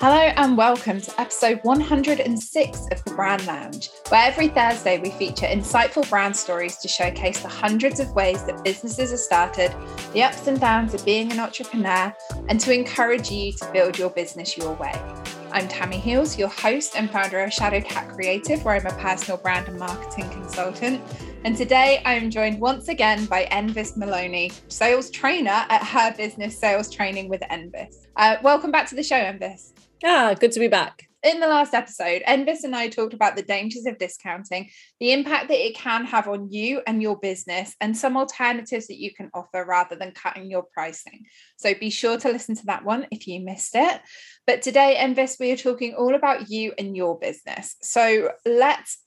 Hello and welcome to episode 106 of the Brand Lounge, where every Thursday we feature insightful brand stories to showcase the hundreds of ways that businesses are started, the ups and downs of being an entrepreneur, and to encourage you to build your business your way. I'm Tammi Heals, your host and founder of Shadowcat Creative, where I'm a personal brand and marketing consultant. And today I am joined once again by Enfys Maloney, sales trainer at her business Sales Training with Enfys. Uh, welcome back to the show, Enfys. Ah, good to be back. In the last episode, Enfys and I talked about the dangers of discounting, the impact that it can have on you and your business, and some alternatives that you can offer rather than cutting your pricing. So be sure to listen to that one if you missed it. But today, Enfys, we are talking all about you and your business. So let's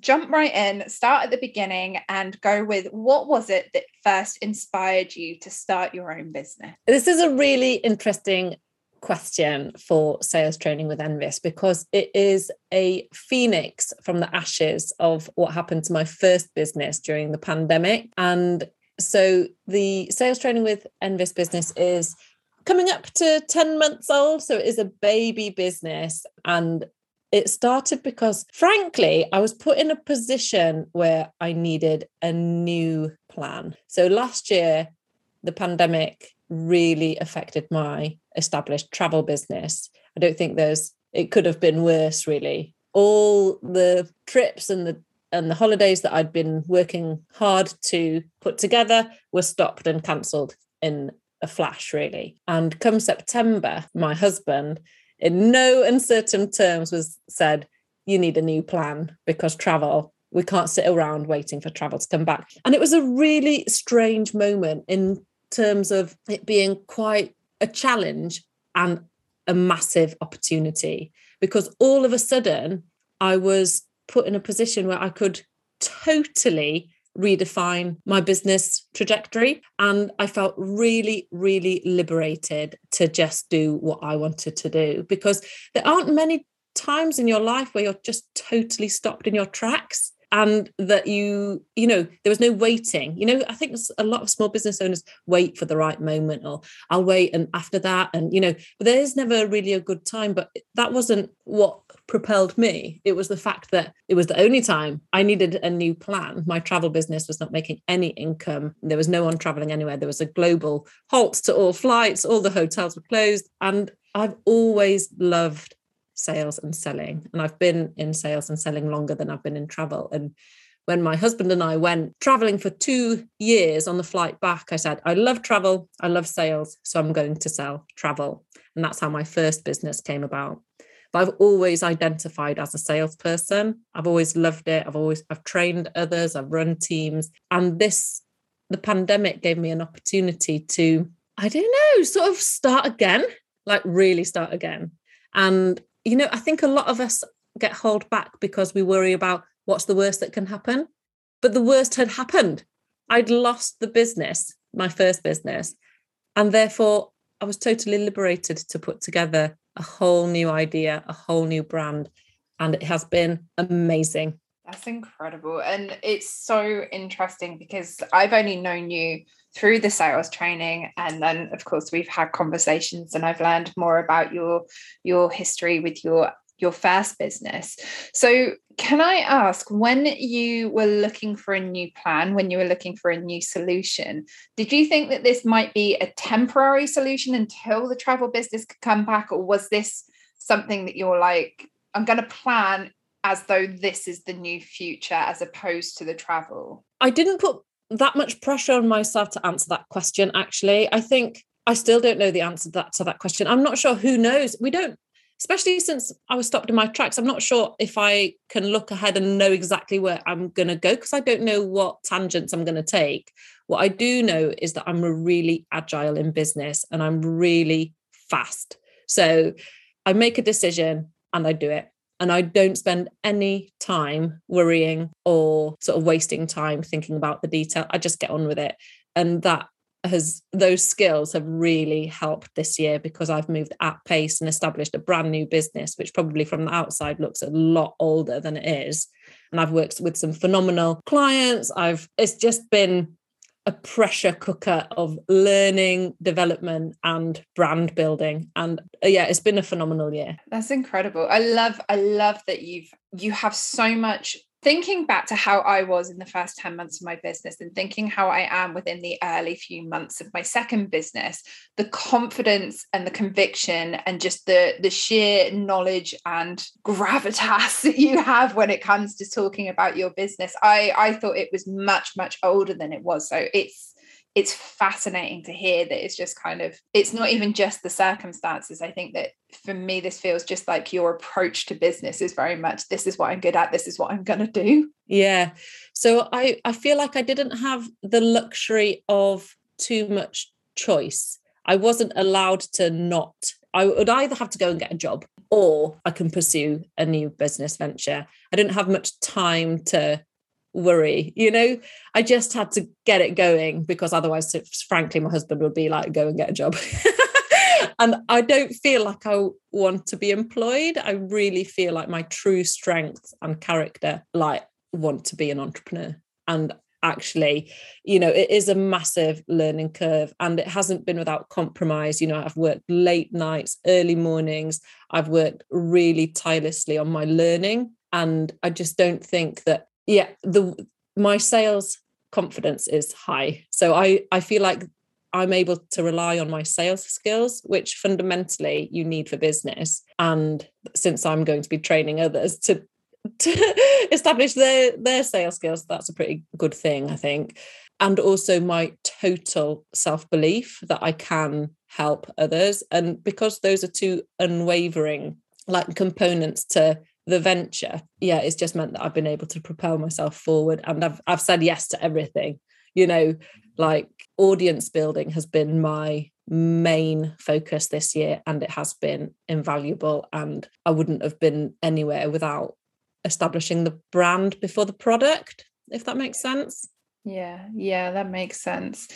jump right in, start at the beginning, and go with what was it that first inspired you to start your own business? This is a really interesting question for sales training with Enfys because it is a phoenix from the ashes of what happened to my first business during the pandemic. And so the sales training with Enfys business is coming up to 10 months old. So it is a baby business. And it started because, frankly, I was put in a position where I needed a new plan. So last year, the pandemic really affected my established travel business. I don't think there's it could have been worse really. All the trips and the and the holidays that I'd been working hard to put together were stopped and cancelled in a flash really. And come September, my husband in no uncertain terms was said you need a new plan because travel we can't sit around waiting for travel to come back. And it was a really strange moment in terms of it being quite a challenge and a massive opportunity. Because all of a sudden I was put in a position where I could totally redefine my business trajectory. And I felt really, really liberated to just do what I wanted to do. Because there aren't many times in your life where you're just totally stopped in your tracks and that you you know there was no waiting. You know i think a lot of small business owners wait for the right moment or i'll wait and after that and you know but there's never really a good time but that wasn't what propelled me. It was the fact that it was the only time i needed a new plan. My travel business was not making any income. There was no one traveling anywhere. There was a global halt to all flights. All the hotels were closed. And i've always loved sales and selling. And I've been in sales and selling longer than I've been in travel. And when my husband and I went traveling for two years on the flight back, I said, I love travel, I love sales, so I'm going to sell travel. And that's how my first business came about. But I've always identified as a salesperson. I've always loved it. I've always I've trained others, I've run teams. And this the pandemic gave me an opportunity to, I don't know, sort of start again, like really start again. And you know, I think a lot of us get held back because we worry about what's the worst that can happen. But the worst had happened. I'd lost the business, my first business. And therefore, I was totally liberated to put together a whole new idea, a whole new brand. And it has been amazing. That's incredible. And it's so interesting because I've only known you through the sales training and then of course we've had conversations and I've learned more about your your history with your your first business. So can I ask when you were looking for a new plan, when you were looking for a new solution, did you think that this might be a temporary solution until the travel business could come back or was this something that you're like I'm going to plan as though this is the new future as opposed to the travel? I didn't put that much pressure on myself to answer that question, actually. I think I still don't know the answer to that, to that question. I'm not sure who knows. We don't, especially since I was stopped in my tracks, I'm not sure if I can look ahead and know exactly where I'm going to go because I don't know what tangents I'm going to take. What I do know is that I'm really agile in business and I'm really fast. So I make a decision and I do it and I don't spend any time worrying or sort of wasting time thinking about the detail. I just get on with it. And that has those skills have really helped this year because I've moved at pace and established a brand new business, which probably from the outside looks a lot older than it is. And I've worked with some phenomenal clients. I've it's just been a pressure cooker of learning, development, and brand building. And uh, yeah, it's been a phenomenal year. That's incredible. I love, I love that you've you have so much thinking back to how I was in the first 10 months of my business and thinking how I am within the early few months of my second business, the confidence and the conviction and just the, the sheer knowledge and gravitas that you have when it comes to talking about your business, I, I thought it was much, much older than it was. So it's it's fascinating to hear that it's just kind of it's not even just the circumstances. I think that for me this feels just like your approach to business is very much this is what i'm good at. This is what i'm going to do. Yeah. So i i feel like i didn't have the luxury of too much choice. I wasn't allowed to not i would either have to go and get a job or i can pursue a new business venture. I didn't have much time to worry you know? I just had to get it going because otherwise frankly my husband would be like go and get a job. And i don't feel like i want to be employed. I really feel like my true strength and character like want to be an entrepreneur. And actually you know it is a massive learning curve and it hasn't been without compromise. You know i've worked late nights early mornings. I've worked really tirelessly on my learning and i just don't think that yeah the my sales confidence is high. So i i feel like i'm able to rely on my sales skills which fundamentally you need for business. And since i'm going to be training others to to establish their their sales skills that's a pretty good thing i think. And also my total self-belief that i can help others. And because those are two unwavering like components to the venture, yeah, it's just meant that I've been able to propel myself forward and I've I've said yes to everything. You know, like audience building has been my main focus this year and it has been invaluable and I wouldn't have been anywhere without establishing the brand before the product if that makes sense. Yeah, yeah, that makes sense.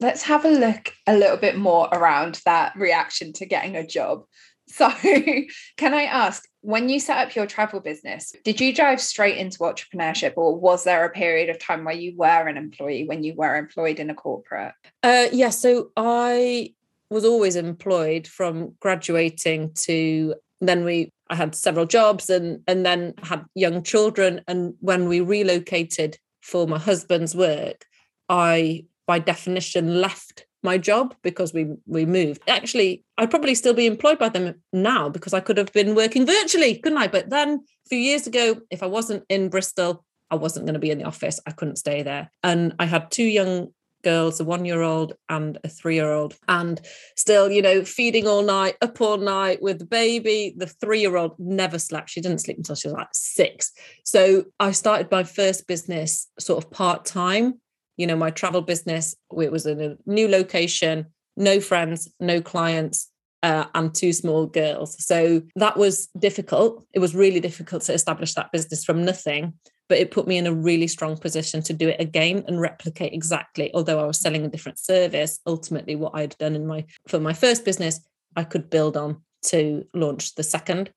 Let's have a look a little bit more around that reaction to getting a job. So, can I ask, when you set up your travel business, did you drive straight into entrepreneurship, or was there a period of time where you were an employee when you were employed in a corporate? Uh, yeah, so I was always employed from graduating to then we I had several jobs and and then had young children and when we relocated for my husband's work I by definition left my job because we we moved. Actually, I'd probably still be employed by them now because I could have been working virtually, couldn't I? But then a few years ago, if I wasn't in Bristol, I wasn't going to be in the office. I couldn't stay there. And I had two young girls, a one year old and a three year old, and still, you know, feeding all night, up all night with the baby. The three year old never slept. She didn't sleep until she was like six. So I started my first business sort of part time you know my travel business it was in a new location no friends no clients uh, and two small girls. So that was difficult. It was really difficult to establish that business from nothing but it put me in a really strong position to do it again and replicate exactly although i was selling a different service ultimately what i'd done in my for my first business i could build on to launch the second.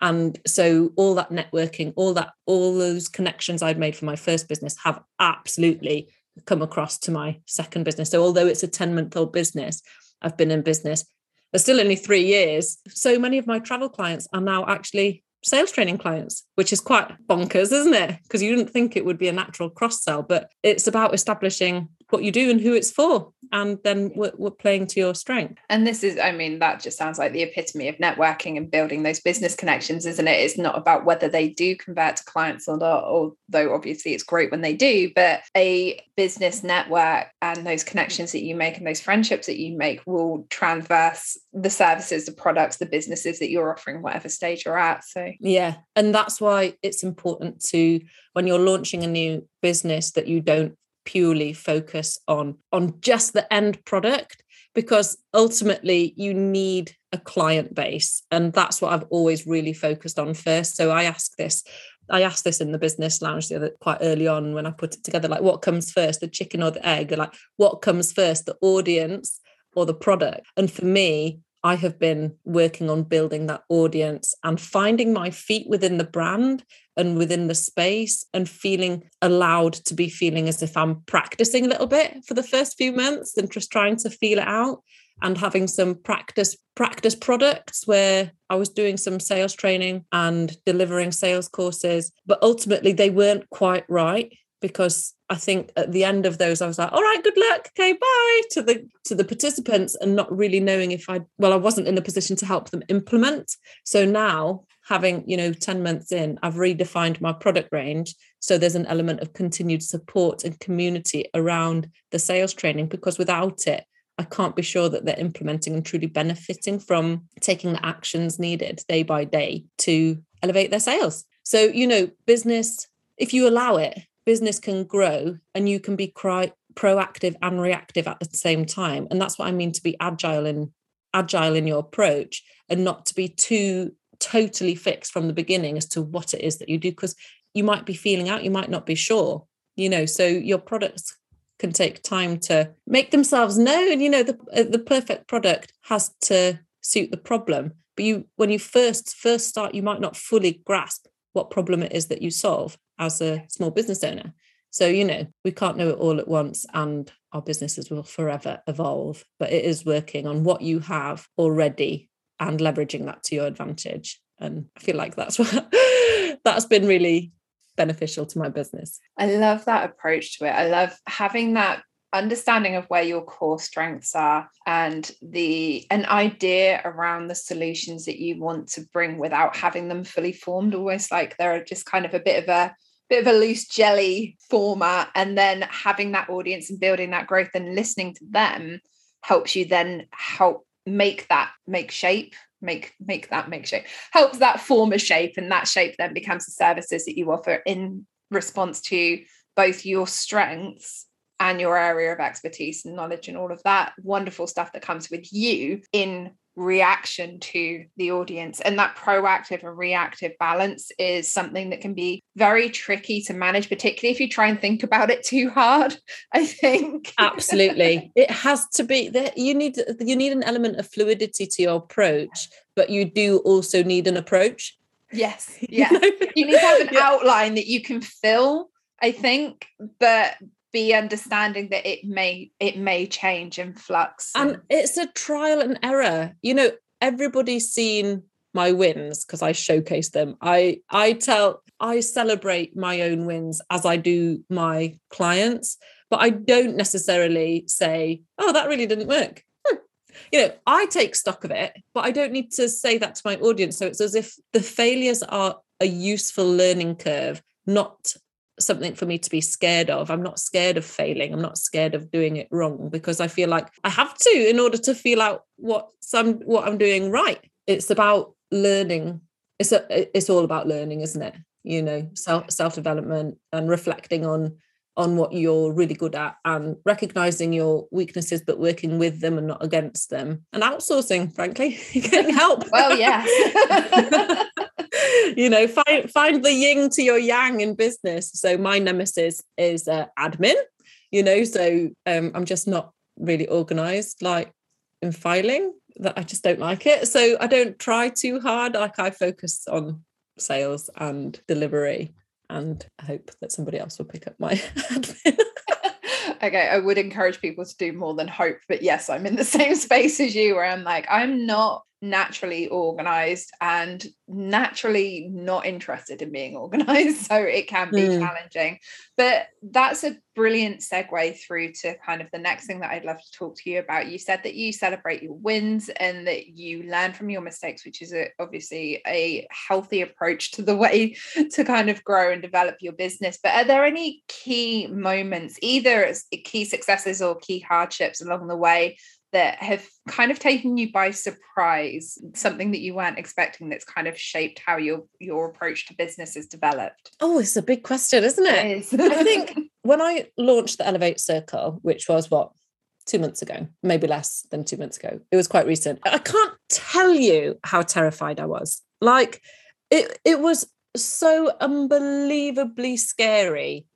And so all that networking all that all those connections i'd made for my first business have absolutely come across to my second business. So although it's a 10 month old business, I've been in business. There's still only three years. So many of my travel clients are now actually sales training clients, which is quite bonkers, isn't it? Because you didn't think it would be a natural cross sell, but it's about establishing what you do and who it's for and then we're, we're, playing to your strength. And this is i mean that just sounds like the epitome of networking and building those business connections isn't it? It's not about whether they do convert to clients or not although obviously it's great when they do but a business network and those connections that you make and those friendships that you make will transverse the services the products the businesses that you're offering whatever stage you're at so. Yeah and that's why it's important to when you're launching a new business that you don't purely focus on on just the end product because ultimately you need a client base. And that's what I've always really focused on first. So I ask this I asked this in the business lounge the other quite early on when I put it together like what comes first the chicken or the egg? Like what comes first the audience or the product? And for me I have been working on building that audience and finding my feet within the brand and within the space and feeling allowed to be feeling as if I'm practicing a little bit for the first few months and just trying to feel it out and having some practice practice products where I was doing some sales training and delivering sales courses but ultimately they weren't quite right because I think at the end of those I was like all right good luck okay bye to the to the participants and not really knowing if I well I wasn't in a position to help them implement so now having you know 10 months in I've redefined my product range so there's an element of continued support and community around the sales training because without it I can't be sure that they're implementing and truly benefiting from taking the actions needed day by day to elevate their sales. So, you know, business, if you allow it, business can grow and you can be cry, proactive and reactive at the same time. And that's what I mean to be agile and agile in your approach and not to be too totally fixed from the beginning as to what it is that you do because you might be feeling out you might not be sure you know so your products can take time to make themselves known. You know, the uh, the perfect product has to suit the problem. But you, when you first first start, you might not fully grasp what problem it is that you solve as a small business owner. So you know, we can't know it all at once, and our businesses will forever evolve. But it is working on what you have already and leveraging that to your advantage. And I feel like that's what that's been really beneficial to my business. I love that approach to it. I love having that understanding of where your core strengths are and the an idea around the solutions that you want to bring without having them fully formed almost like they're just kind of a bit of a bit of a loose jelly format and then having that audience and building that growth and listening to them helps you then help make that make shape make make that make shape helps that form a shape and that shape then becomes the services that you offer in response to both your strengths and your area of expertise and knowledge and all of that wonderful stuff that comes with you in reaction to the audience. And that proactive and reactive balance is something that can be very tricky to manage, particularly if you try and think about it too hard. I think absolutely it has to be that you need you need an element of fluidity to your approach, but you do also need an approach. Yes, yeah. you need to have an yeah. outline that you can fill. I think, but be understanding that it may it may change and flux and, and it's a trial and error. You know everybody's seen my wins because i showcase them. I i tell i celebrate my own wins as i do my clients but i don't necessarily say oh that really didn't work. Hmm. you know i take stock of it but i don't need to say that to my audience. So it's as if the failures are a useful learning curve not something for me to be scared of. I'm not scared of failing. I'm not scared of doing it wrong because I feel like I have to in order to feel out what some what I'm doing right. It's about learning. It's a, it's all about learning, isn't it? You know, self self development and reflecting on on what you're really good at and recognizing your weaknesses but working with them and not against them. And outsourcing frankly getting help. Well yeah. You know find find the yin to your yang in business. So my nemesis is uh, admin you know so um, i'm just not really organized like in filing that i just don't like it. So i don't try too hard. Like i focus on sales and delivery and I hope that somebody else will pick up my admin. okay, I would encourage people to do more than hope, but yes, I'm in the same space as you where I'm like, I'm not naturally organized and naturally not interested in being organized so it can be mm. challenging. But that's a brilliant segue through to kind of the next thing that I'd love to talk to you about. You said that you celebrate your wins and that you learn from your mistakes which is a, obviously a healthy approach to the way to kind of grow and develop your business. But are there any key moments either as key successes or key hardships along the way that have kind of taken you by surprise something that you weren't expecting that's kind of shaped how your your approach to business is developed? Oh it's a big question isn't it, it is. i think when i launched the elevate circle which was what two months ago maybe less than two months ago it was quite recent. I can't tell you how terrified i was. Like it it was so unbelievably scary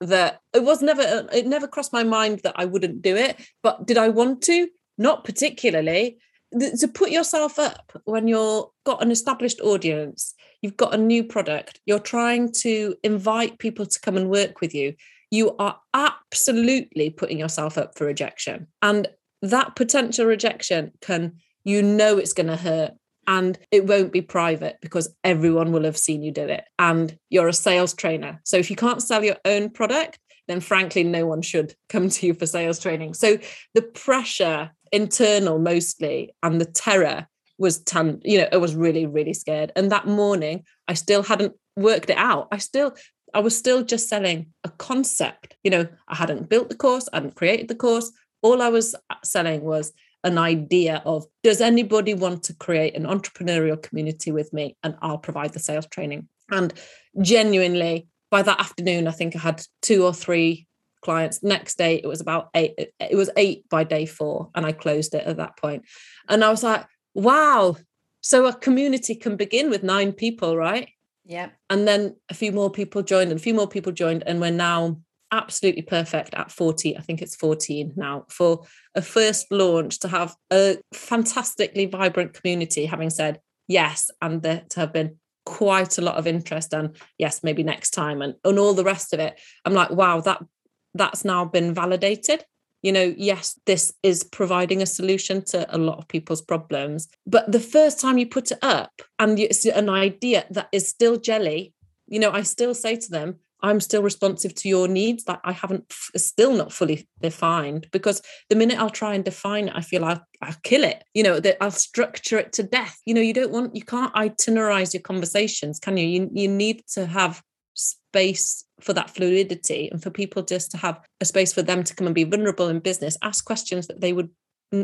that it was never it never crossed my mind that I wouldn't do it but did I want to not particularly. to put yourself up when you're got an established audience, you've got a new product, you're trying to invite people to come and work with you, you are absolutely putting yourself up for rejection. And that potential rejection can, you know, it's going to hurt and it won't be private because everyone will have seen you do it. And you're a sales trainer. So if you can't sell your own product, then frankly, no one should come to you for sales training. So the pressure, internal mostly, and the terror was ton, you know, I was really, really scared. And that morning, I still hadn't worked it out. I still, I was still just selling a concept. You know, I hadn't built the course, I hadn't created the course. All I was selling was an idea of does anybody want to create an entrepreneurial community with me and I'll provide the sales training. And genuinely, by that afternoon, I think I had two or three clients. Next day, it was about eight. It was eight by day four, and I closed it at that point. And I was like, wow. So a community can begin with nine people, right? Yeah. And then a few more people joined, and a few more people joined, and we're now absolutely perfect at 40 i think it's 14 now for a first launch to have a fantastically vibrant community having said yes and there to have been quite a lot of interest and yes maybe next time and, and all the rest of it i'm like wow that that's now been validated you know yes this is providing a solution to a lot of people's problems but the first time you put it up and it's an idea that is still jelly you know i still say to them I'm still responsive to your needs that I haven't still not fully defined because the minute I'll try and define it, I feel I'll, I'll kill it. You know, that I'll structure it to death. You know, you don't want, you can't itinerize your conversations, can you? You, you need to have space for that fluidity and for people just to have a space for them to come and be vulnerable in business, ask questions that they would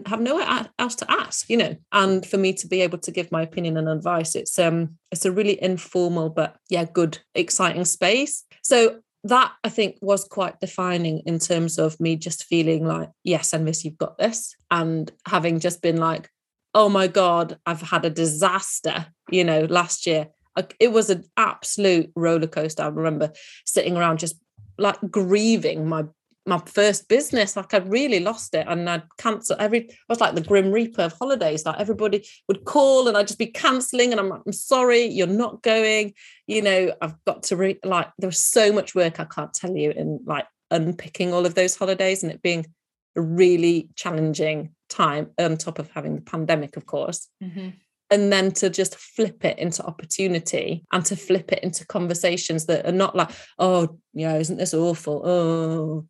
have nowhere else to ask you know and for me to be able to give my opinion and advice it's um it's a really informal but yeah good exciting space so that I think was quite defining in terms of me just feeling like, yes, Enfys, you've got this. And having just been like, oh my God, I've had a disaster, you know, last year. It was an absolute roller coaster. I remember sitting around just like grieving my my first business like i'd really lost it and i'd cancel every i was like the grim reaper of holidays like everybody would call and i'd just be cancelling and i'm like i'm sorry you're not going you know i've got to re- like there was so much work i can't tell you in like unpicking all of those holidays and it being a really challenging time on top of having the pandemic of course mm-hmm. And then to just flip it into opportunity and to flip it into conversations that are not like oh yeah isn't this awful oh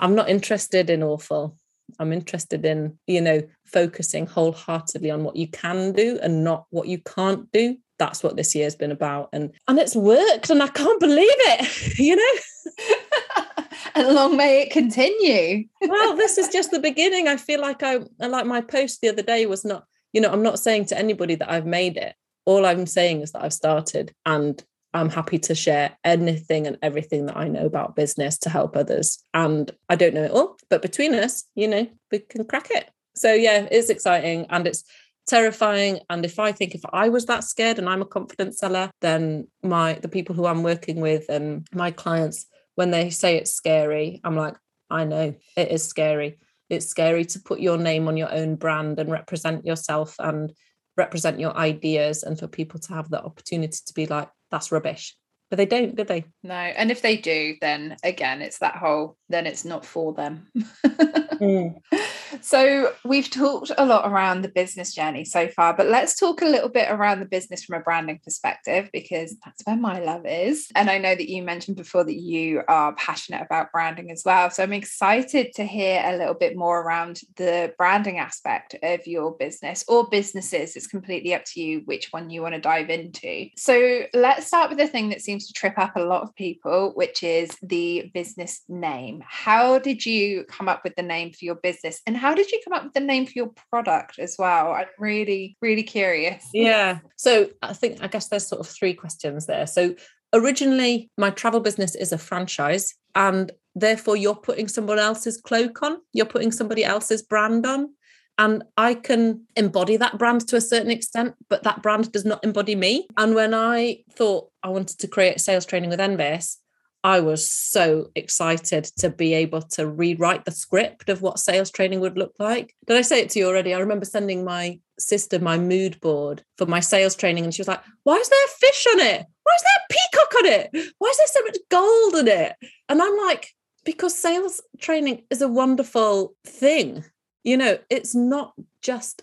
I'm not interested in awful. I'm interested in, you know, focusing wholeheartedly on what you can do and not what you can't do. That's what this year's been about. And and it's worked and I can't believe it, you know. and long may it continue. well, this is just the beginning. I feel like I like my post the other day was not, you know, I'm not saying to anybody that I've made it. All I'm saying is that I've started and I'm happy to share anything and everything that I know about business to help others. And I don't know it all, but between us, you know, we can crack it. So yeah, it's exciting and it's terrifying. And if I think if I was that scared and I'm a confident seller, then my the people who I'm working with and my clients, when they say it's scary, I'm like, I know it is scary. It's scary to put your name on your own brand and represent yourself and represent your ideas and for people to have the opportunity to be like that's rubbish. But they don't do they? No and if they do then again it's that whole then it's not for them mm. So we've talked a lot around the business journey so far, but let's talk a little bit around the business from a branding perspective because that's where my love is. And I know that you mentioned before that you are passionate about branding as well. So I'm excited to hear a little bit more around the branding aspect of your business or businesses. It's completely up to you which one you want to dive into. So let's start with the thing that seems to trip up a lot of people, which is the business name. How did you come up with the name for your business and how did you come up with the name for your product as well? I'm really, really curious. Yeah. So I think, I guess there's sort of three questions there. So originally, my travel business is a franchise, and therefore you're putting someone else's cloak on, you're putting somebody else's brand on. And I can embody that brand to a certain extent, but that brand does not embody me. And when I thought I wanted to create sales training with Enfys, I was so excited to be able to rewrite the script of what sales training would look like. Did I say it to you already? I remember sending my sister my mood board for my sales training, and she was like, Why is there a fish on it? Why is there a peacock on it? Why is there so much gold in it? And I'm like, Because sales training is a wonderful thing. You know, it's not just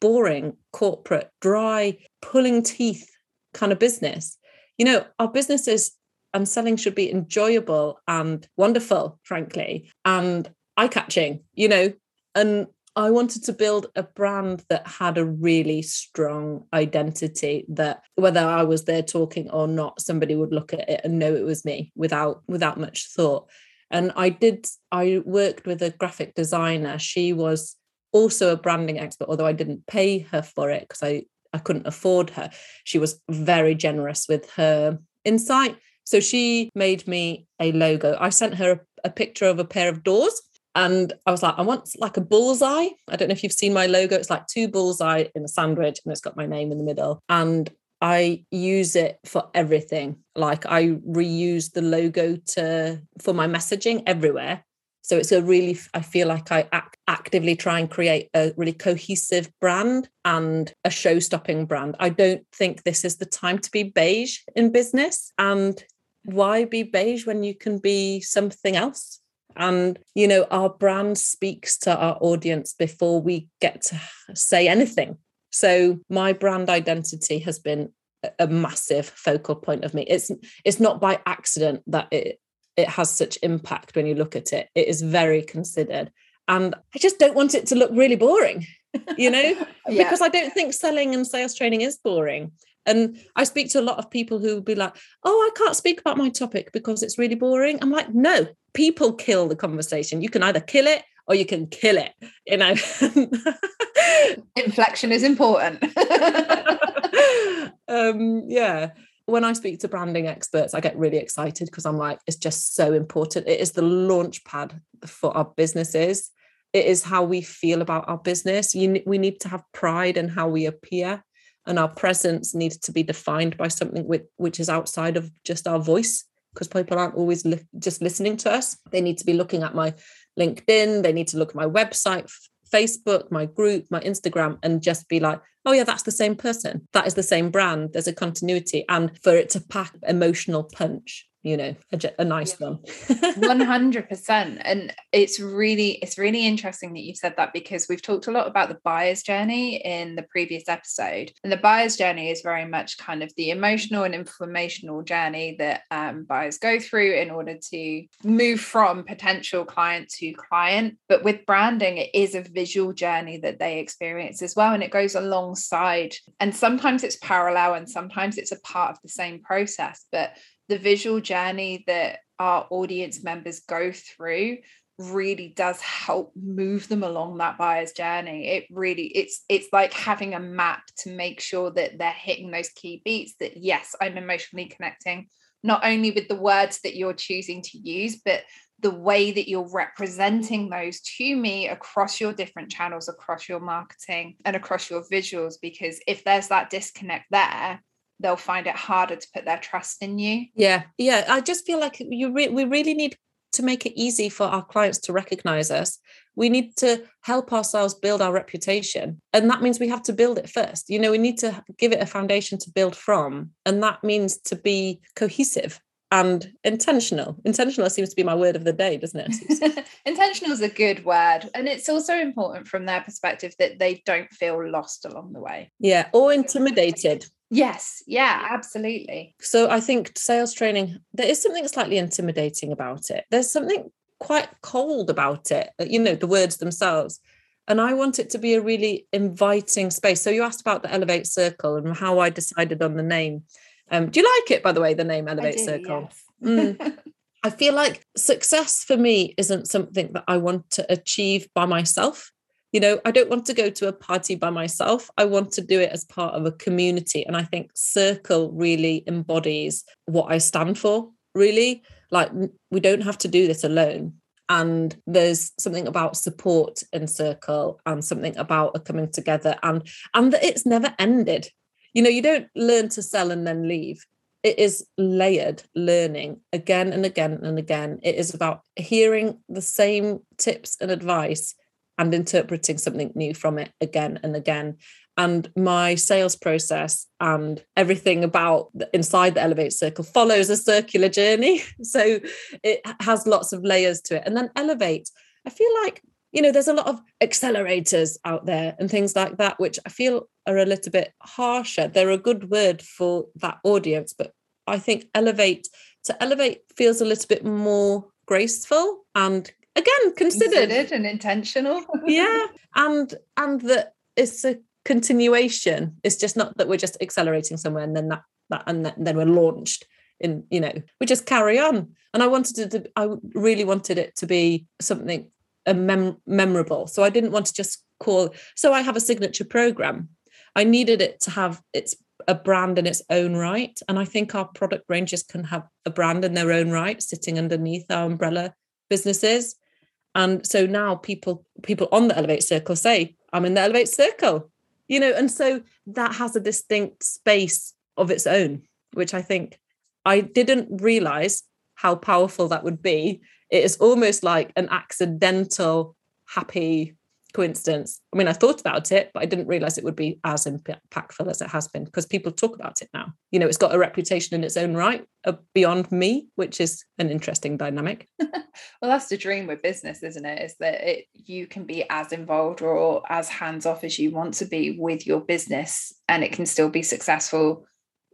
boring, corporate, dry, pulling teeth kind of business. You know, our businesses and selling should be enjoyable and wonderful, frankly, and eye catching, you know. And I wanted to build a brand that had a really strong identity that whether I was there talking or not, somebody would look at it and know it was me without without much thought. And I did, I worked with a graphic designer. She was also a branding expert, although I didn't pay her for it because I, I couldn't afford her. She was very generous with her insight. So she made me a logo. I sent her a, a picture of a pair of doors and I was like, I want like a bullseye. I don't know if you've seen my logo. It's like two bullseye in a sandwich and it's got my name in the middle. And I use it for everything. Like I reuse the logo to for my messaging everywhere. So it's a really, I feel like I act, actively try and create a really cohesive brand and a show stopping brand. I don't think this is the time to be beige in business. And why be beige when you can be something else? And, you know, our brand speaks to our audience before we get to say anything. So my brand identity has been a massive focal point of me. It's it's not by accident that it it has such impact when you look at it. It is very considered. And I just don't want it to look really boring, you know, yeah. because I don't think selling and sales training is boring. And I speak to a lot of people who will be like, oh, I can't speak about my topic because it's really boring. I'm like, no, people kill the conversation. You can either kill it or you can kill it, you know. Inflection is important. um, yeah when I speak to branding experts, I get really excited because I'm like, it's just so important. It is the launch pad for our businesses. It is how we feel about our business. You, we need to have pride in how we appear, and our presence needs to be defined by something with, which is outside of just our voice because people aren't always li- just listening to us. They need to be looking at my LinkedIn, they need to look at my website, Facebook, my group, my Instagram, and just be like, oh, yeah, that's the same person. That is the same brand. There's a continuity. And for it to pack emotional punch you know a, a nice yeah. one 100% and it's really it's really interesting that you said that because we've talked a lot about the buyer's journey in the previous episode and the buyer's journey is very much kind of the emotional and informational journey that um, buyers go through in order to move from potential client to client but with branding it is a visual journey that they experience as well and it goes alongside and sometimes it's parallel and sometimes it's a part of the same process but the visual journey that our audience members go through really does help move them along that buyer's journey. It really it's it's like having a map to make sure that they're hitting those key beats that yes i'm emotionally connecting not only with the words that you're choosing to use but the way that you're representing those to me across your different channels across your marketing and across your visuals because if there's that disconnect there they'll find it harder to put their trust in you. Yeah, yeah. I just feel like you re- we really need to make it easy for our clients to recognize us. We need to help ourselves build our reputation. And that means we have to build it first. You know, we need to give it a foundation to build from. And that means to be cohesive and intentional. Intentional seems to be my word of the day, doesn't it? intentional is a good word. And it's also important from their perspective that they don't feel lost along the way. Yeah, or intimidated. Yes, yeah, absolutely. So I think sales training, there is something slightly intimidating about it. There's something quite cold about it, uh, you know, the words themselves. And I want it to be a really inviting space. So you asked about the Elevate Circle and how I decided on the name. Um, do you like it, by the way, the name Elevate do, Circle? Yes. mm. I feel like success for me isn't something that I want to achieve by myself you know i don't want to go to a party by myself. I want to do it as part of a community. And i think circle really embodies what i stand for really. Like we don't have to do this alone. And there's something about support in circle and something about a coming together and and that it's never ended. You know you don't learn to sell and then leave. It is layered learning again and again and again. It is about hearing the same tips and advice and interpreting something new from it again and again. And my sales process and everything about inside the elevate circle follows a circular journey. So it has lots of layers to it. And then elevate i feel like you know there's a lot of accelerators out there and things like that which i feel are a little bit harsher. They're a good word for that audience but i think elevate to elevate feels a little bit more graceful and again considered, considered and intentional. Yeah and and that it's a continuation. It's just not that we're just accelerating somewhere and then that that and then we're launched in you know we just carry on. And i wanted it to i really wanted it to be something a mem- memorable. So i didn't want to just call so i have a signature program. I needed it to have its a brand in its own right. And i think our product ranges can have a brand in their own right sitting underneath our umbrella businesses and so now people people on the elevate circle say i'm in the elevate circle you know and so that has a distinct space of its own which i think i didn't realize how powerful that would be. It is almost like an accidental happy coincidence. I mean, I thought about it, but I didn't realize it would be as impactful as it has been because people talk about it now. You know, it's got a reputation in its own right uh, beyond me, which is an interesting dynamic. well, that's the dream with business, isn't it? Is that it, you can be as involved or as hands off as you want to be with your business, and it can still be successful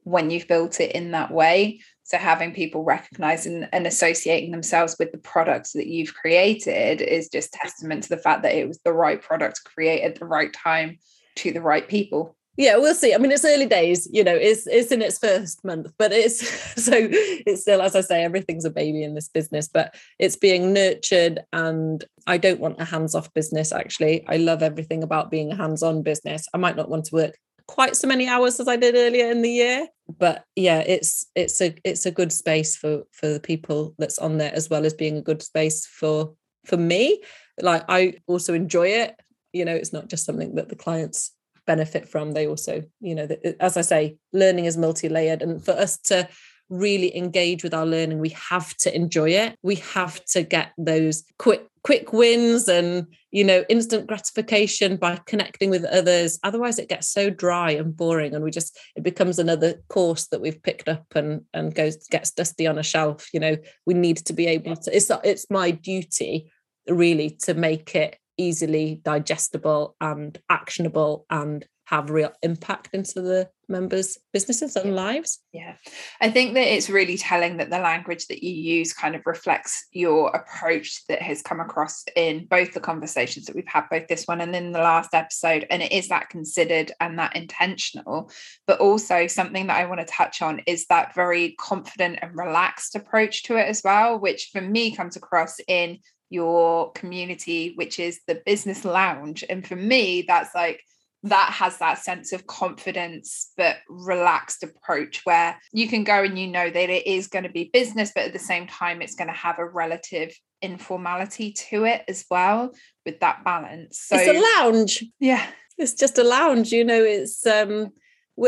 when you've built it in that way. So having people recognizing and associating themselves with the products that you've created is just testament to the fact that it was the right product created at the right time to the right people. Yeah, we'll see. I mean, it's early days, you know, it's it's in its first month, but it's so it's still, as I say, everything's a baby in this business, but it's being nurtured. And I don't want a hands-off business, actually. I love everything about being a hands-on business. I might not want to work quite so many hours as I did earlier in the year. But yeah, it's it's a it's a good space for for the people that's on there as well as being a good space for for me. Like I also enjoy it. You know, it's not just something that the clients benefit from. They also, you know, as I say, learning is multi-layered, and for us to really engage with our learning we have to enjoy it we have to get those quick quick wins and you know instant gratification by connecting with others. Otherwise it gets so dry and boring and we just it becomes another course that we've picked up and and goes gets dusty on a shelf. You know we need to be able to it's it's my duty really to make it easily digestible and actionable and have real impact into the members' businesses and lives. Yeah. I think that it's really telling that the language that you use kind of reflects your approach that has come across in both the conversations that we've had, both this one and in the last episode. And it is that considered and that intentional. But also, something that I want to touch on is that very confident and relaxed approach to it as well, which for me comes across in your community, which is the business lounge. And for me, that's like, that has that sense of confidence but relaxed approach where you can go and you know that it is going to be business but at the same time it's going to have a relative informality to it as well with that balance. So it's a lounge. Yeah. It's just a lounge you know it's um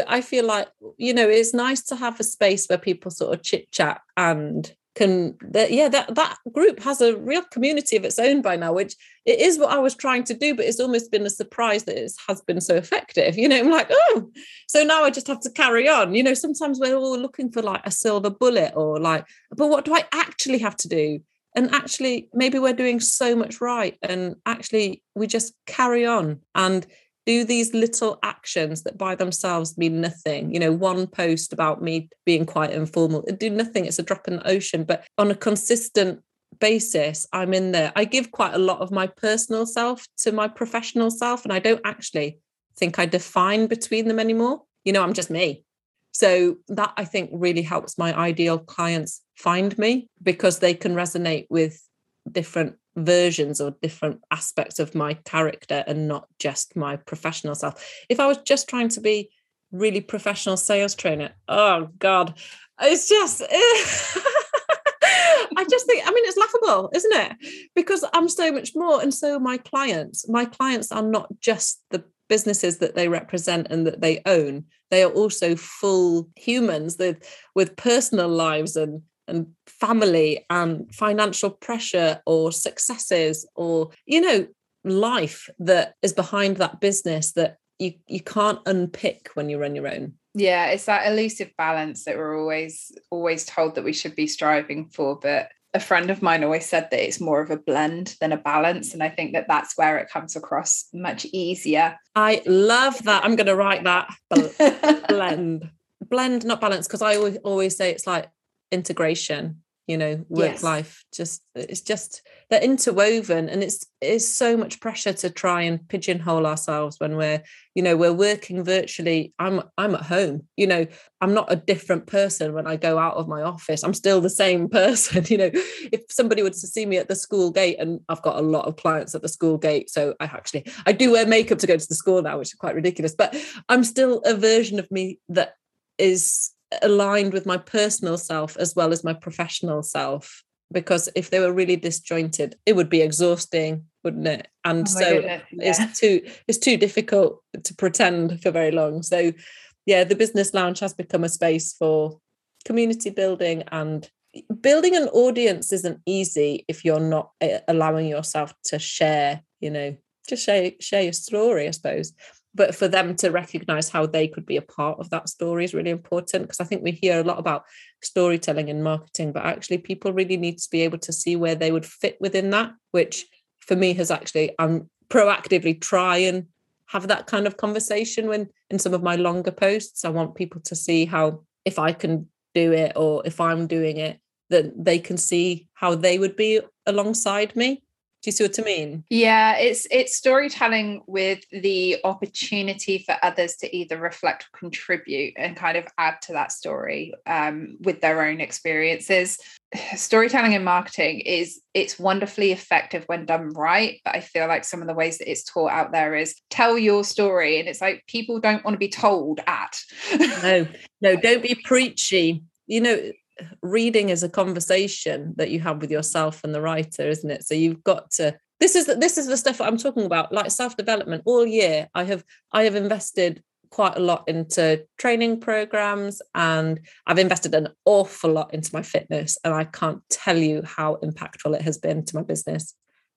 I feel like you know it's nice to have a space where people sort of chit chat and can that yeah that that group has a real community of its own by now which it is what i was trying to do but it's almost been a surprise that it has been so effective you know i'm like oh! So now i just have to carry on you know sometimes we're all looking for like a silver bullet or like but what do i actually have to do? And actually maybe we're doing so much right and actually we just carry on. And do these little actions that by themselves mean nothing. You know one post about me being quite informal do nothing it's a drop in the ocean. But on a consistent basis i'm in there. I give quite a lot of my personal self to my professional self and i don't actually think i define between them anymore. You know i'm just me. So that i think really helps my ideal clients find me because they can resonate with different versions or different aspects of my character and not just my professional self. If I was just trying to be really professional sales trainer, oh God, it's just. I just think, I mean, it's laughable, isn't it? Because I'm so much more, and so my clients. My clients are not just the businesses that they represent and that they own. They are also full humans with with personal lives and and family and financial pressure or successes or you know life that is behind that business that you you can't unpick when you run your own. Yeah it's that elusive balance that we're always always told that we should be striving for but a friend of mine always said that it's more of a blend than a balance and i think that that's where it comes across much easier. I love that. I'm going to write that blend. Blend not balance because i always, always say it's like integration you know work yes. life just it's just they're interwoven and it's it's so much pressure to try and pigeonhole ourselves when we're you know we're working virtually. I'm i'm at home you know i'm not a different person when i go out of my office. I'm still the same person you know. If somebody would to see me at the school gate and i've got a lot of clients at the school gate so i actually i do wear makeup to go to the school now which is quite ridiculous but i'm still a version of me that is aligned with my personal self as well as my professional self. Because if they were really disjointed it would be exhausting wouldn't it? And oh so goodness, yeah. it's too it's too difficult to pretend for very long. So yeah the business lounge has become a space for community building and building an audience isn't easy if you're not eh, allowing yourself to share you know just share share your story i suppose but for them to recognize how they could be a part of that story is really important because I think we hear a lot about storytelling and marketing, but actually people really need to be able to see where they would fit within that, which for me has actually I'm proactively try and have that kind of conversation when in some of my longer posts. I want people to see how if I can do it or if I'm doing it, that they can see how they would be alongside me do you see what I mean? Yeah, it's it's storytelling with the opportunity for others to either reflect or contribute and kind of add to that story um, with their own experiences. Storytelling and marketing is it's wonderfully effective when done right, but I feel like some of the ways that it's taught out there is tell your story, and it's like people don't want to be told at. no, no, don't be preachy. You know, reading is a conversation that you have with yourself and the writer isn't it? So you've got to this is the, this is the stuff i'm talking about like self development all year i have i have invested quite a lot into training programs and i've invested an awful lot into my fitness and i can't tell you how impactful it has been to my business.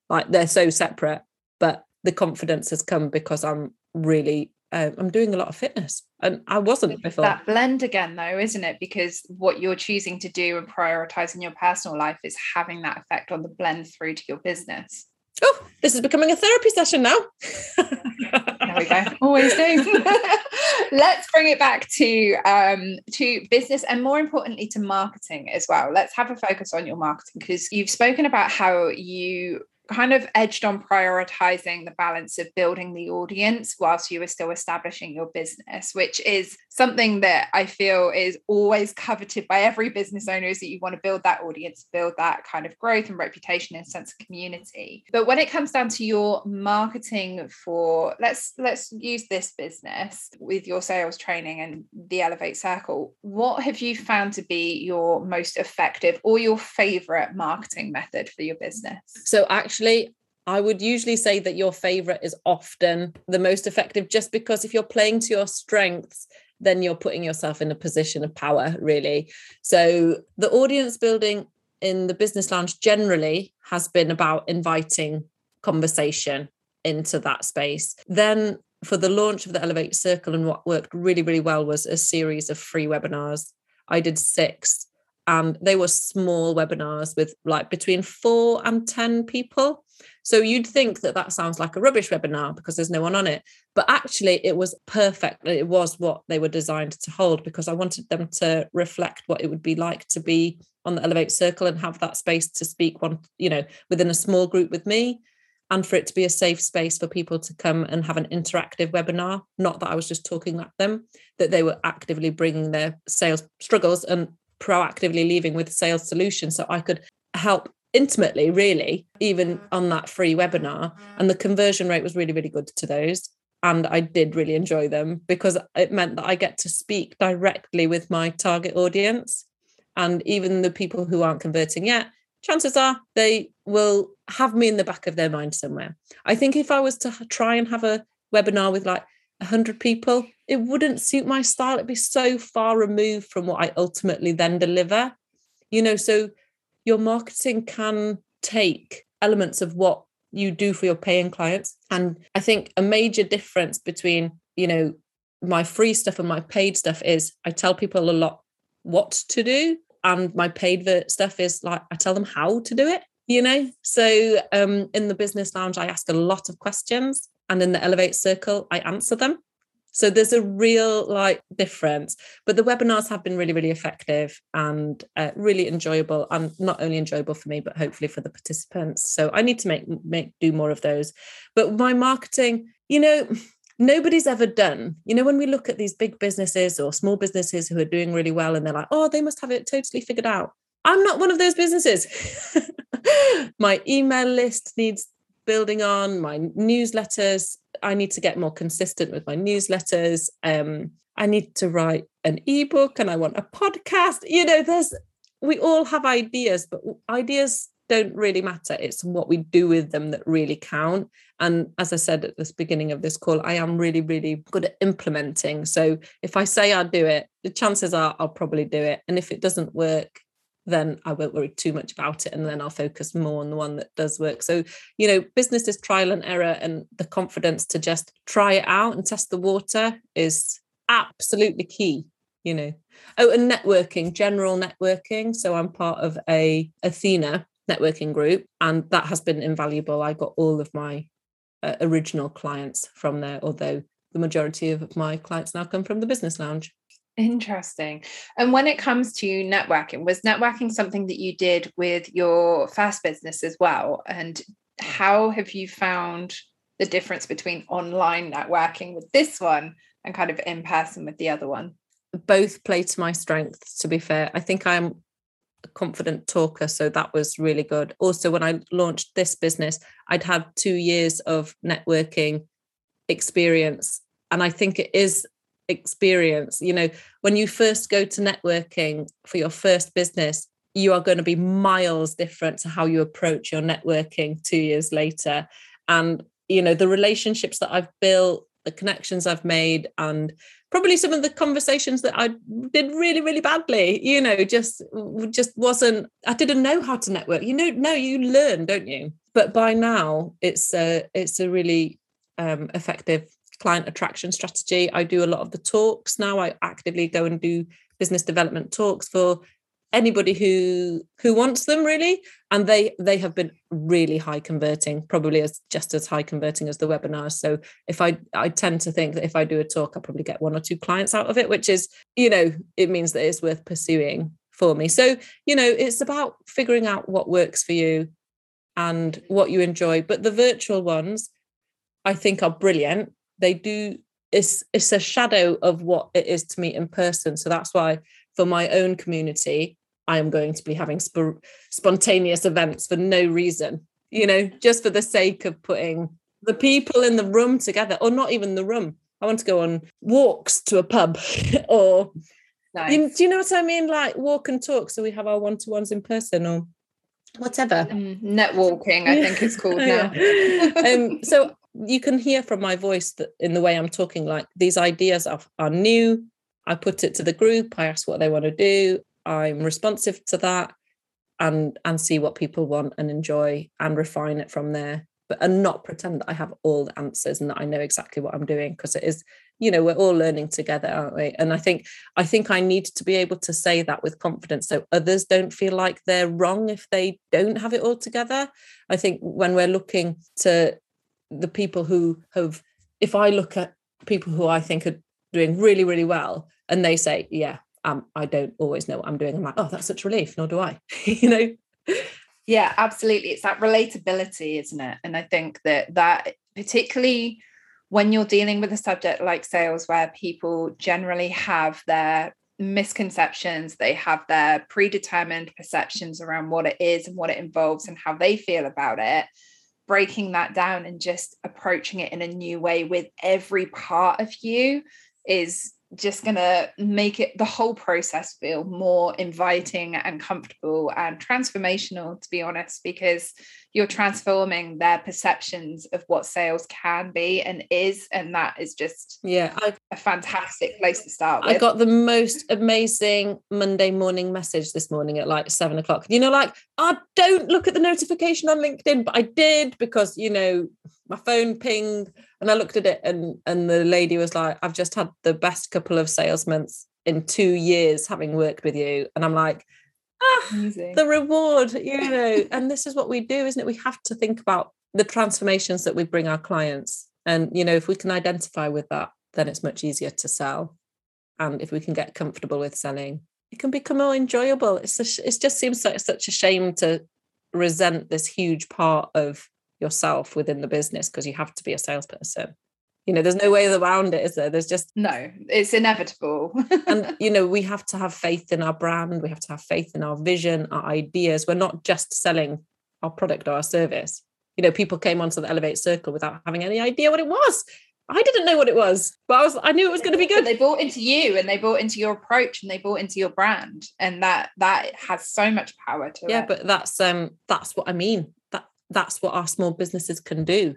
Like they're so separate but the confidence has come because i'm really uh, I'm doing a lot of fitness and I wasn't before. That blend again, though, isn't it? Because what you're choosing to do and prioritizing in your personal life is having that effect on the blend through to your business. Oh, this is becoming a therapy session now. there we go. Always do. Let's bring it back to um, to business and more importantly to marketing as well. Let's have a focus on your marketing because you've spoken about how you kind of edged on prioritizing the balance of building the audience whilst you were still establishing your business, which is something that I feel is always coveted by every business owner is that you want to build that audience, build that kind of growth and reputation and sense of community. But when it comes down to your marketing for let's let's use this business with your sales training and the Elevate Circle, what have you found to be your most effective or your favorite marketing method for your business? So actually actually I would usually say that your favorite is often the most effective just because if you're playing to your strengths, then you're putting yourself in a position of power, really. So the audience building in the business lounge generally has been about inviting conversation into that space. Then for the launch of the Elevate Circle and what worked really, really well was a series of free webinars. I did six and they were small webinars with like between four and 10 people. So you'd think that that sounds like a rubbish webinar because there's no one on it. But actually, it was perfect. It was what they were designed to hold because I wanted them to reflect what it would be like to be on the Elevate Circle and have that space to speak one, you know, within a small group with me and for it to be a safe space for people to come and have an interactive webinar not that i was just talking at them that they were actively bringing their sales struggles and proactively leaving with sales solutions so I could help intimately really even mm. on that free webinar. And the conversion rate was really really good to those. And I did really enjoy them because it meant that I get to speak directly with my target audience. And even the people who aren't converting yet chances are they will have me in the back of their mind somewhere. I think if I was to try and have a webinar with like 100 people, it wouldn't suit my style. It'd be so far removed from what I ultimately then deliver. You know, so your marketing can take elements of what you do for your paying clients. And I think a major difference between you know, my free stuff and my paid stuff is I tell people a lot what to do. And my paid stuff is like I tell them how to do it, you know? So um, in the business lounge, I ask a lot of questions. And in the Elevate Circle, I answer them. So there's a real like difference. But the webinars have been really, really effective and uh, really enjoyable, and not only enjoyable for me, but hopefully for the participants. So I need to make make do more of those. But my marketing, you know, nobody's ever done. You know, when we look at these big businesses or small businesses who are doing really well and they're like, oh, they must have it totally figured out. I'm not one of those businesses. my email list needs building on, my newsletters. I need to get more consistent with my newsletters. Um, I need to write an ebook and I want a podcast. You know, there's we all have ideas, but ideas don't really matter. It's what we do with them that really count. And as I said at the beginning of this call, I am really, really good at implementing. So if I say I'll do it, the chances are I'll probably do it. And if it doesn't work, then I won't worry too much about it. And then I'll focus more on the one that does work. So, you know, business is trial and error, and the confidence to just try it out and test the water is absolutely key you know oh and networking general networking so i'm part of a athena networking group and that has been invaluable i got all of my uh, original clients from there although the majority of my clients now come from the business lounge Interesting. And when it comes to networking, was networking something that you did with your first business as well? And how have you found the difference between online networking with this one and kind of in person with the other one? Both play to my strengths, to be fair. I think I'm a confident talker. So that was really good. Also, when I launched this business, I'd had two years of networking experience. And I think it is experience. You know, when you first go to networking for your first business, you are going to be miles different to how you approach your networking two years later. And, you know, the relationships that I've built, the connections I've made, and probably some of the conversations that I did really, really badly, you know, just just wasn't, I didn't know how to network. You know, no, you learn, don't you? But by now it's a it's a really um, effective client attraction strategy. I do a lot of the talks now. I actively go and do business development talks for anybody who who wants them really. And they they have been really high converting probably as just as high converting as the webinars so if i i tend to think that if i do a talk i'll probably get one or two clients out of it which is you know it means that it's worth pursuing for me. So you know it's about figuring out what works for you and what you enjoy. But the virtual ones i think are brilliant they do it's it's a shadow of what it is to meet in person so that's why for my own community I am going to be having sp- spontaneous events for no reason, you know, just for the sake of putting the people in the room together, or not even the room. I want to go on walks to a pub or nice. you, do you know what I mean? Like walk and talk. So we have our one to ones in person or whatever. Mm, net walking, I think it's called now. um, so you can hear from my voice that in the way I'm talking, like these ideas are, are new. I put it to the group. I ask what they want to do. I'm responsive to that and and see what people want and enjoy and refine it from there but and not pretend that I have all the answers and that I know exactly what I'm doing because it is you know we're all learning together aren't we and I think I think I need to be able to say that with confidence so others don't feel like they're wrong if they don't have it all together I think when we're looking to the people who have if I look at people who I think are doing really really well and they say yeah um, I don't always know what I'm doing. I'm like, oh, that's such relief, nor do I, you know? Yeah, absolutely. It's that relatability, isn't it? And I think that that particularly when you're dealing with a subject like sales, where people generally have their misconceptions, they have their predetermined perceptions around what it is and what it involves and how they feel about it, breaking that down and just approaching it in a new way with every part of you is just going to make it the whole process feel more inviting and comfortable and transformational to be honest because you're transforming their perceptions of what sales can be and is and that is just yeah a fantastic place to start with. i got the most amazing monday morning message this morning at like seven o'clock you know like i don't look at the notification on linkedin but i did because you know my phone pinged And I looked at it and and the lady was like, I've just had the best couple of sales months in two years having worked with you. And I'm like, ah, Amazing. the reward, you know, and this is what we do, isn't it? We have to think about the transformations that we bring our clients. And, you know, if we can identify with that, then it's much easier to sell. And if we can get comfortable with selling, it can become more enjoyable. It's a, it just seems like such a shame to resent this huge part of yourself within the business because you have to be a salesperson you know there's no way around it is there there's just no it's inevitable and you know we have to have faith in our brand we have to have faith in our vision our ideas we're not just selling our product or our service you know people came onto the elevate circle without having any idea what it was I didn't know what it was, but I was I knew it was going to be good. They bought into you and they bought into your approach and they bought into your brand. And that that has so much power to yeah, it. Yeah, but that's um that's what I mean. That that's what our small businesses can do.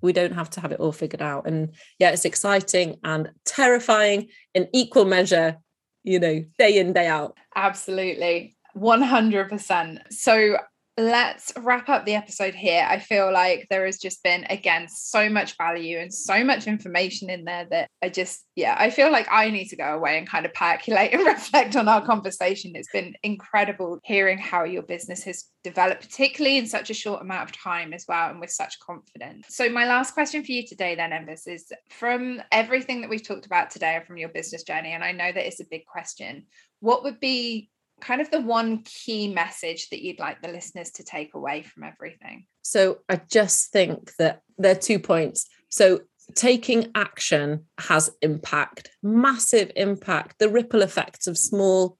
We don't have to have it all figured out. And yeah, it's exciting and terrifying in equal measure, you know, day in, day out. Absolutely. 100%. So let's wrap up the episode here. I feel like there has just been, again, so much value and so much information in there that I just, yeah, I feel like I need to go away and kind of percolate and reflect on our conversation. It's been incredible hearing how your business has developed, particularly in such a short amount of time as well, and with such confidence. So, my last question for you today, then, Enfys, is from everything that we've talked about today and from your business journey, and I know that it's a big question, what would be kind of the one key message that you'd like the listeners to take away from everything? So I just think that there are two points. So taking action has impact, massive impact. The ripple effects of small,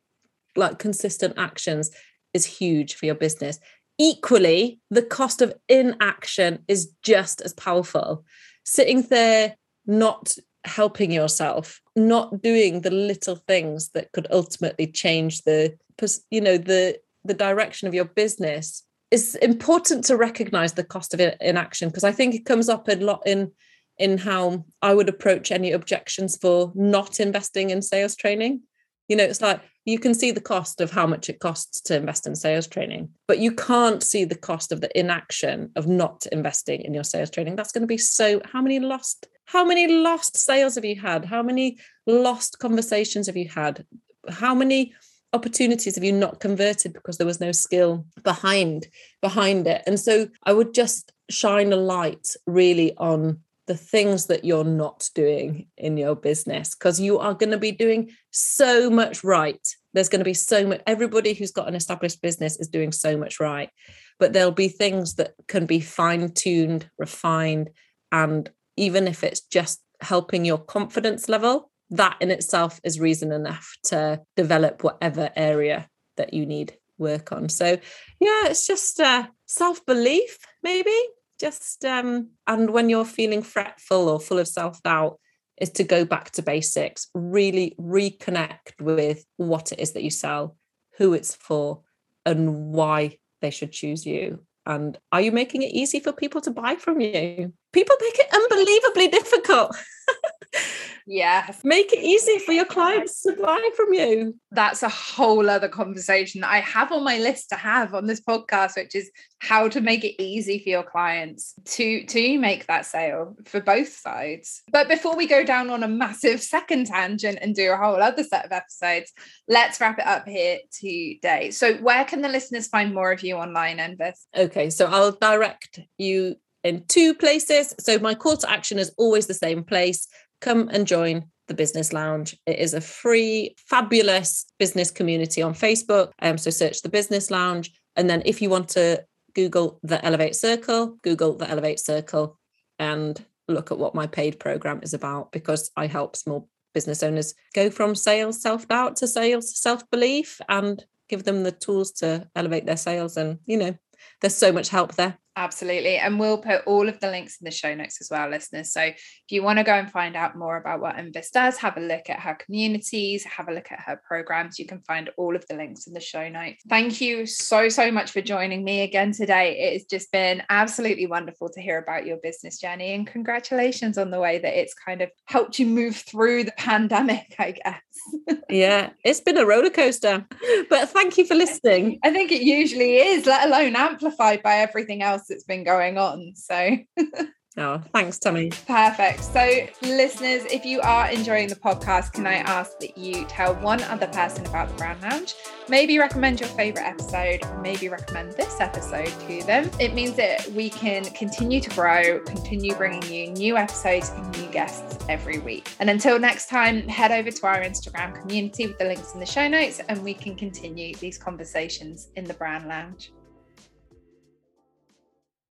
like consistent actions is huge for your business. Equally, the cost of inaction is just as powerful. Sitting there, not helping yourself, not doing the little things that could ultimately change the you know the the direction of your business it's important to recognize the cost of inaction because i think it comes up a lot in in how i would approach any objections for not investing in sales training. You know it's like you can see the cost of how much it costs to invest in sales training but you can't see the cost of the inaction of not investing in your sales training. That's going to be so how many lost how many lost sales have you had? How many lost conversations have you had? How many opportunities have you not converted because there was no skill behind behind it? And so i would just shine a light really on the things that you're not doing in your business because you are going to be doing so much right there's going to be so much everybody who's got an established business is doing so much right but there'll be things that can be fine tuned refined and even if it's just helping your confidence level that in itself is reason enough to develop whatever area that you need work on. So yeah, it's just uh, self-belief, maybe. Just um, and when you're feeling fretful or full of self-doubt, is to go back to basics, really reconnect with what it is that you sell, who it's for, and why they should choose you. And are you making it easy for people to buy from you? People make it unbelievably difficult. Yes. Make it easy for your clients to buy from you. That's a whole other conversation that I have on my list to have on this podcast, which is how to make it easy for your clients to, to make that sale for both sides. But before we go down on a massive second tangent and do a whole other set of episodes, let's wrap it up here today. So where can the listeners find more of you online, Enfys? Okay, so I'll direct you in two places. So my call to action is always the same place come and join the Business Lounge. It is a free, fabulous business community on Facebook. Um, so search the Business Lounge. And then if you want to Google the Elevate Circle, Google the Elevate Circle and look at what my paid program is about because I help small business owners go from sales self doubt to sales self belief and give them the tools to elevate their sales. And, you know, there's so much help there. Absolutely. And we'll put all of the links in the show notes as well, listeners. So if you want to go and find out more about what Enfys does, have a look at her communities, have a look at her programs. You can find all of the links in the show notes. Thank you so, so much for joining me again today. It has just been absolutely wonderful to hear about your business journey and congratulations on the way that it's kind of helped you move through the pandemic, I guess. yeah, it's been a roller coaster, but thank you for listening. I think it usually is, let alone amplified by everything else that's been going on. So Oh, thanks, Tammi. Perfect. So, listeners, if you are enjoying the podcast, can I ask that you tell one other person about the Brand Lounge? Maybe recommend your favorite episode, maybe recommend this episode to them. It means that we can continue to grow, continue bringing you new episodes and new guests every week. And until next time, head over to our Instagram community with the links in the show notes and we can continue these conversations in the Brand Lounge.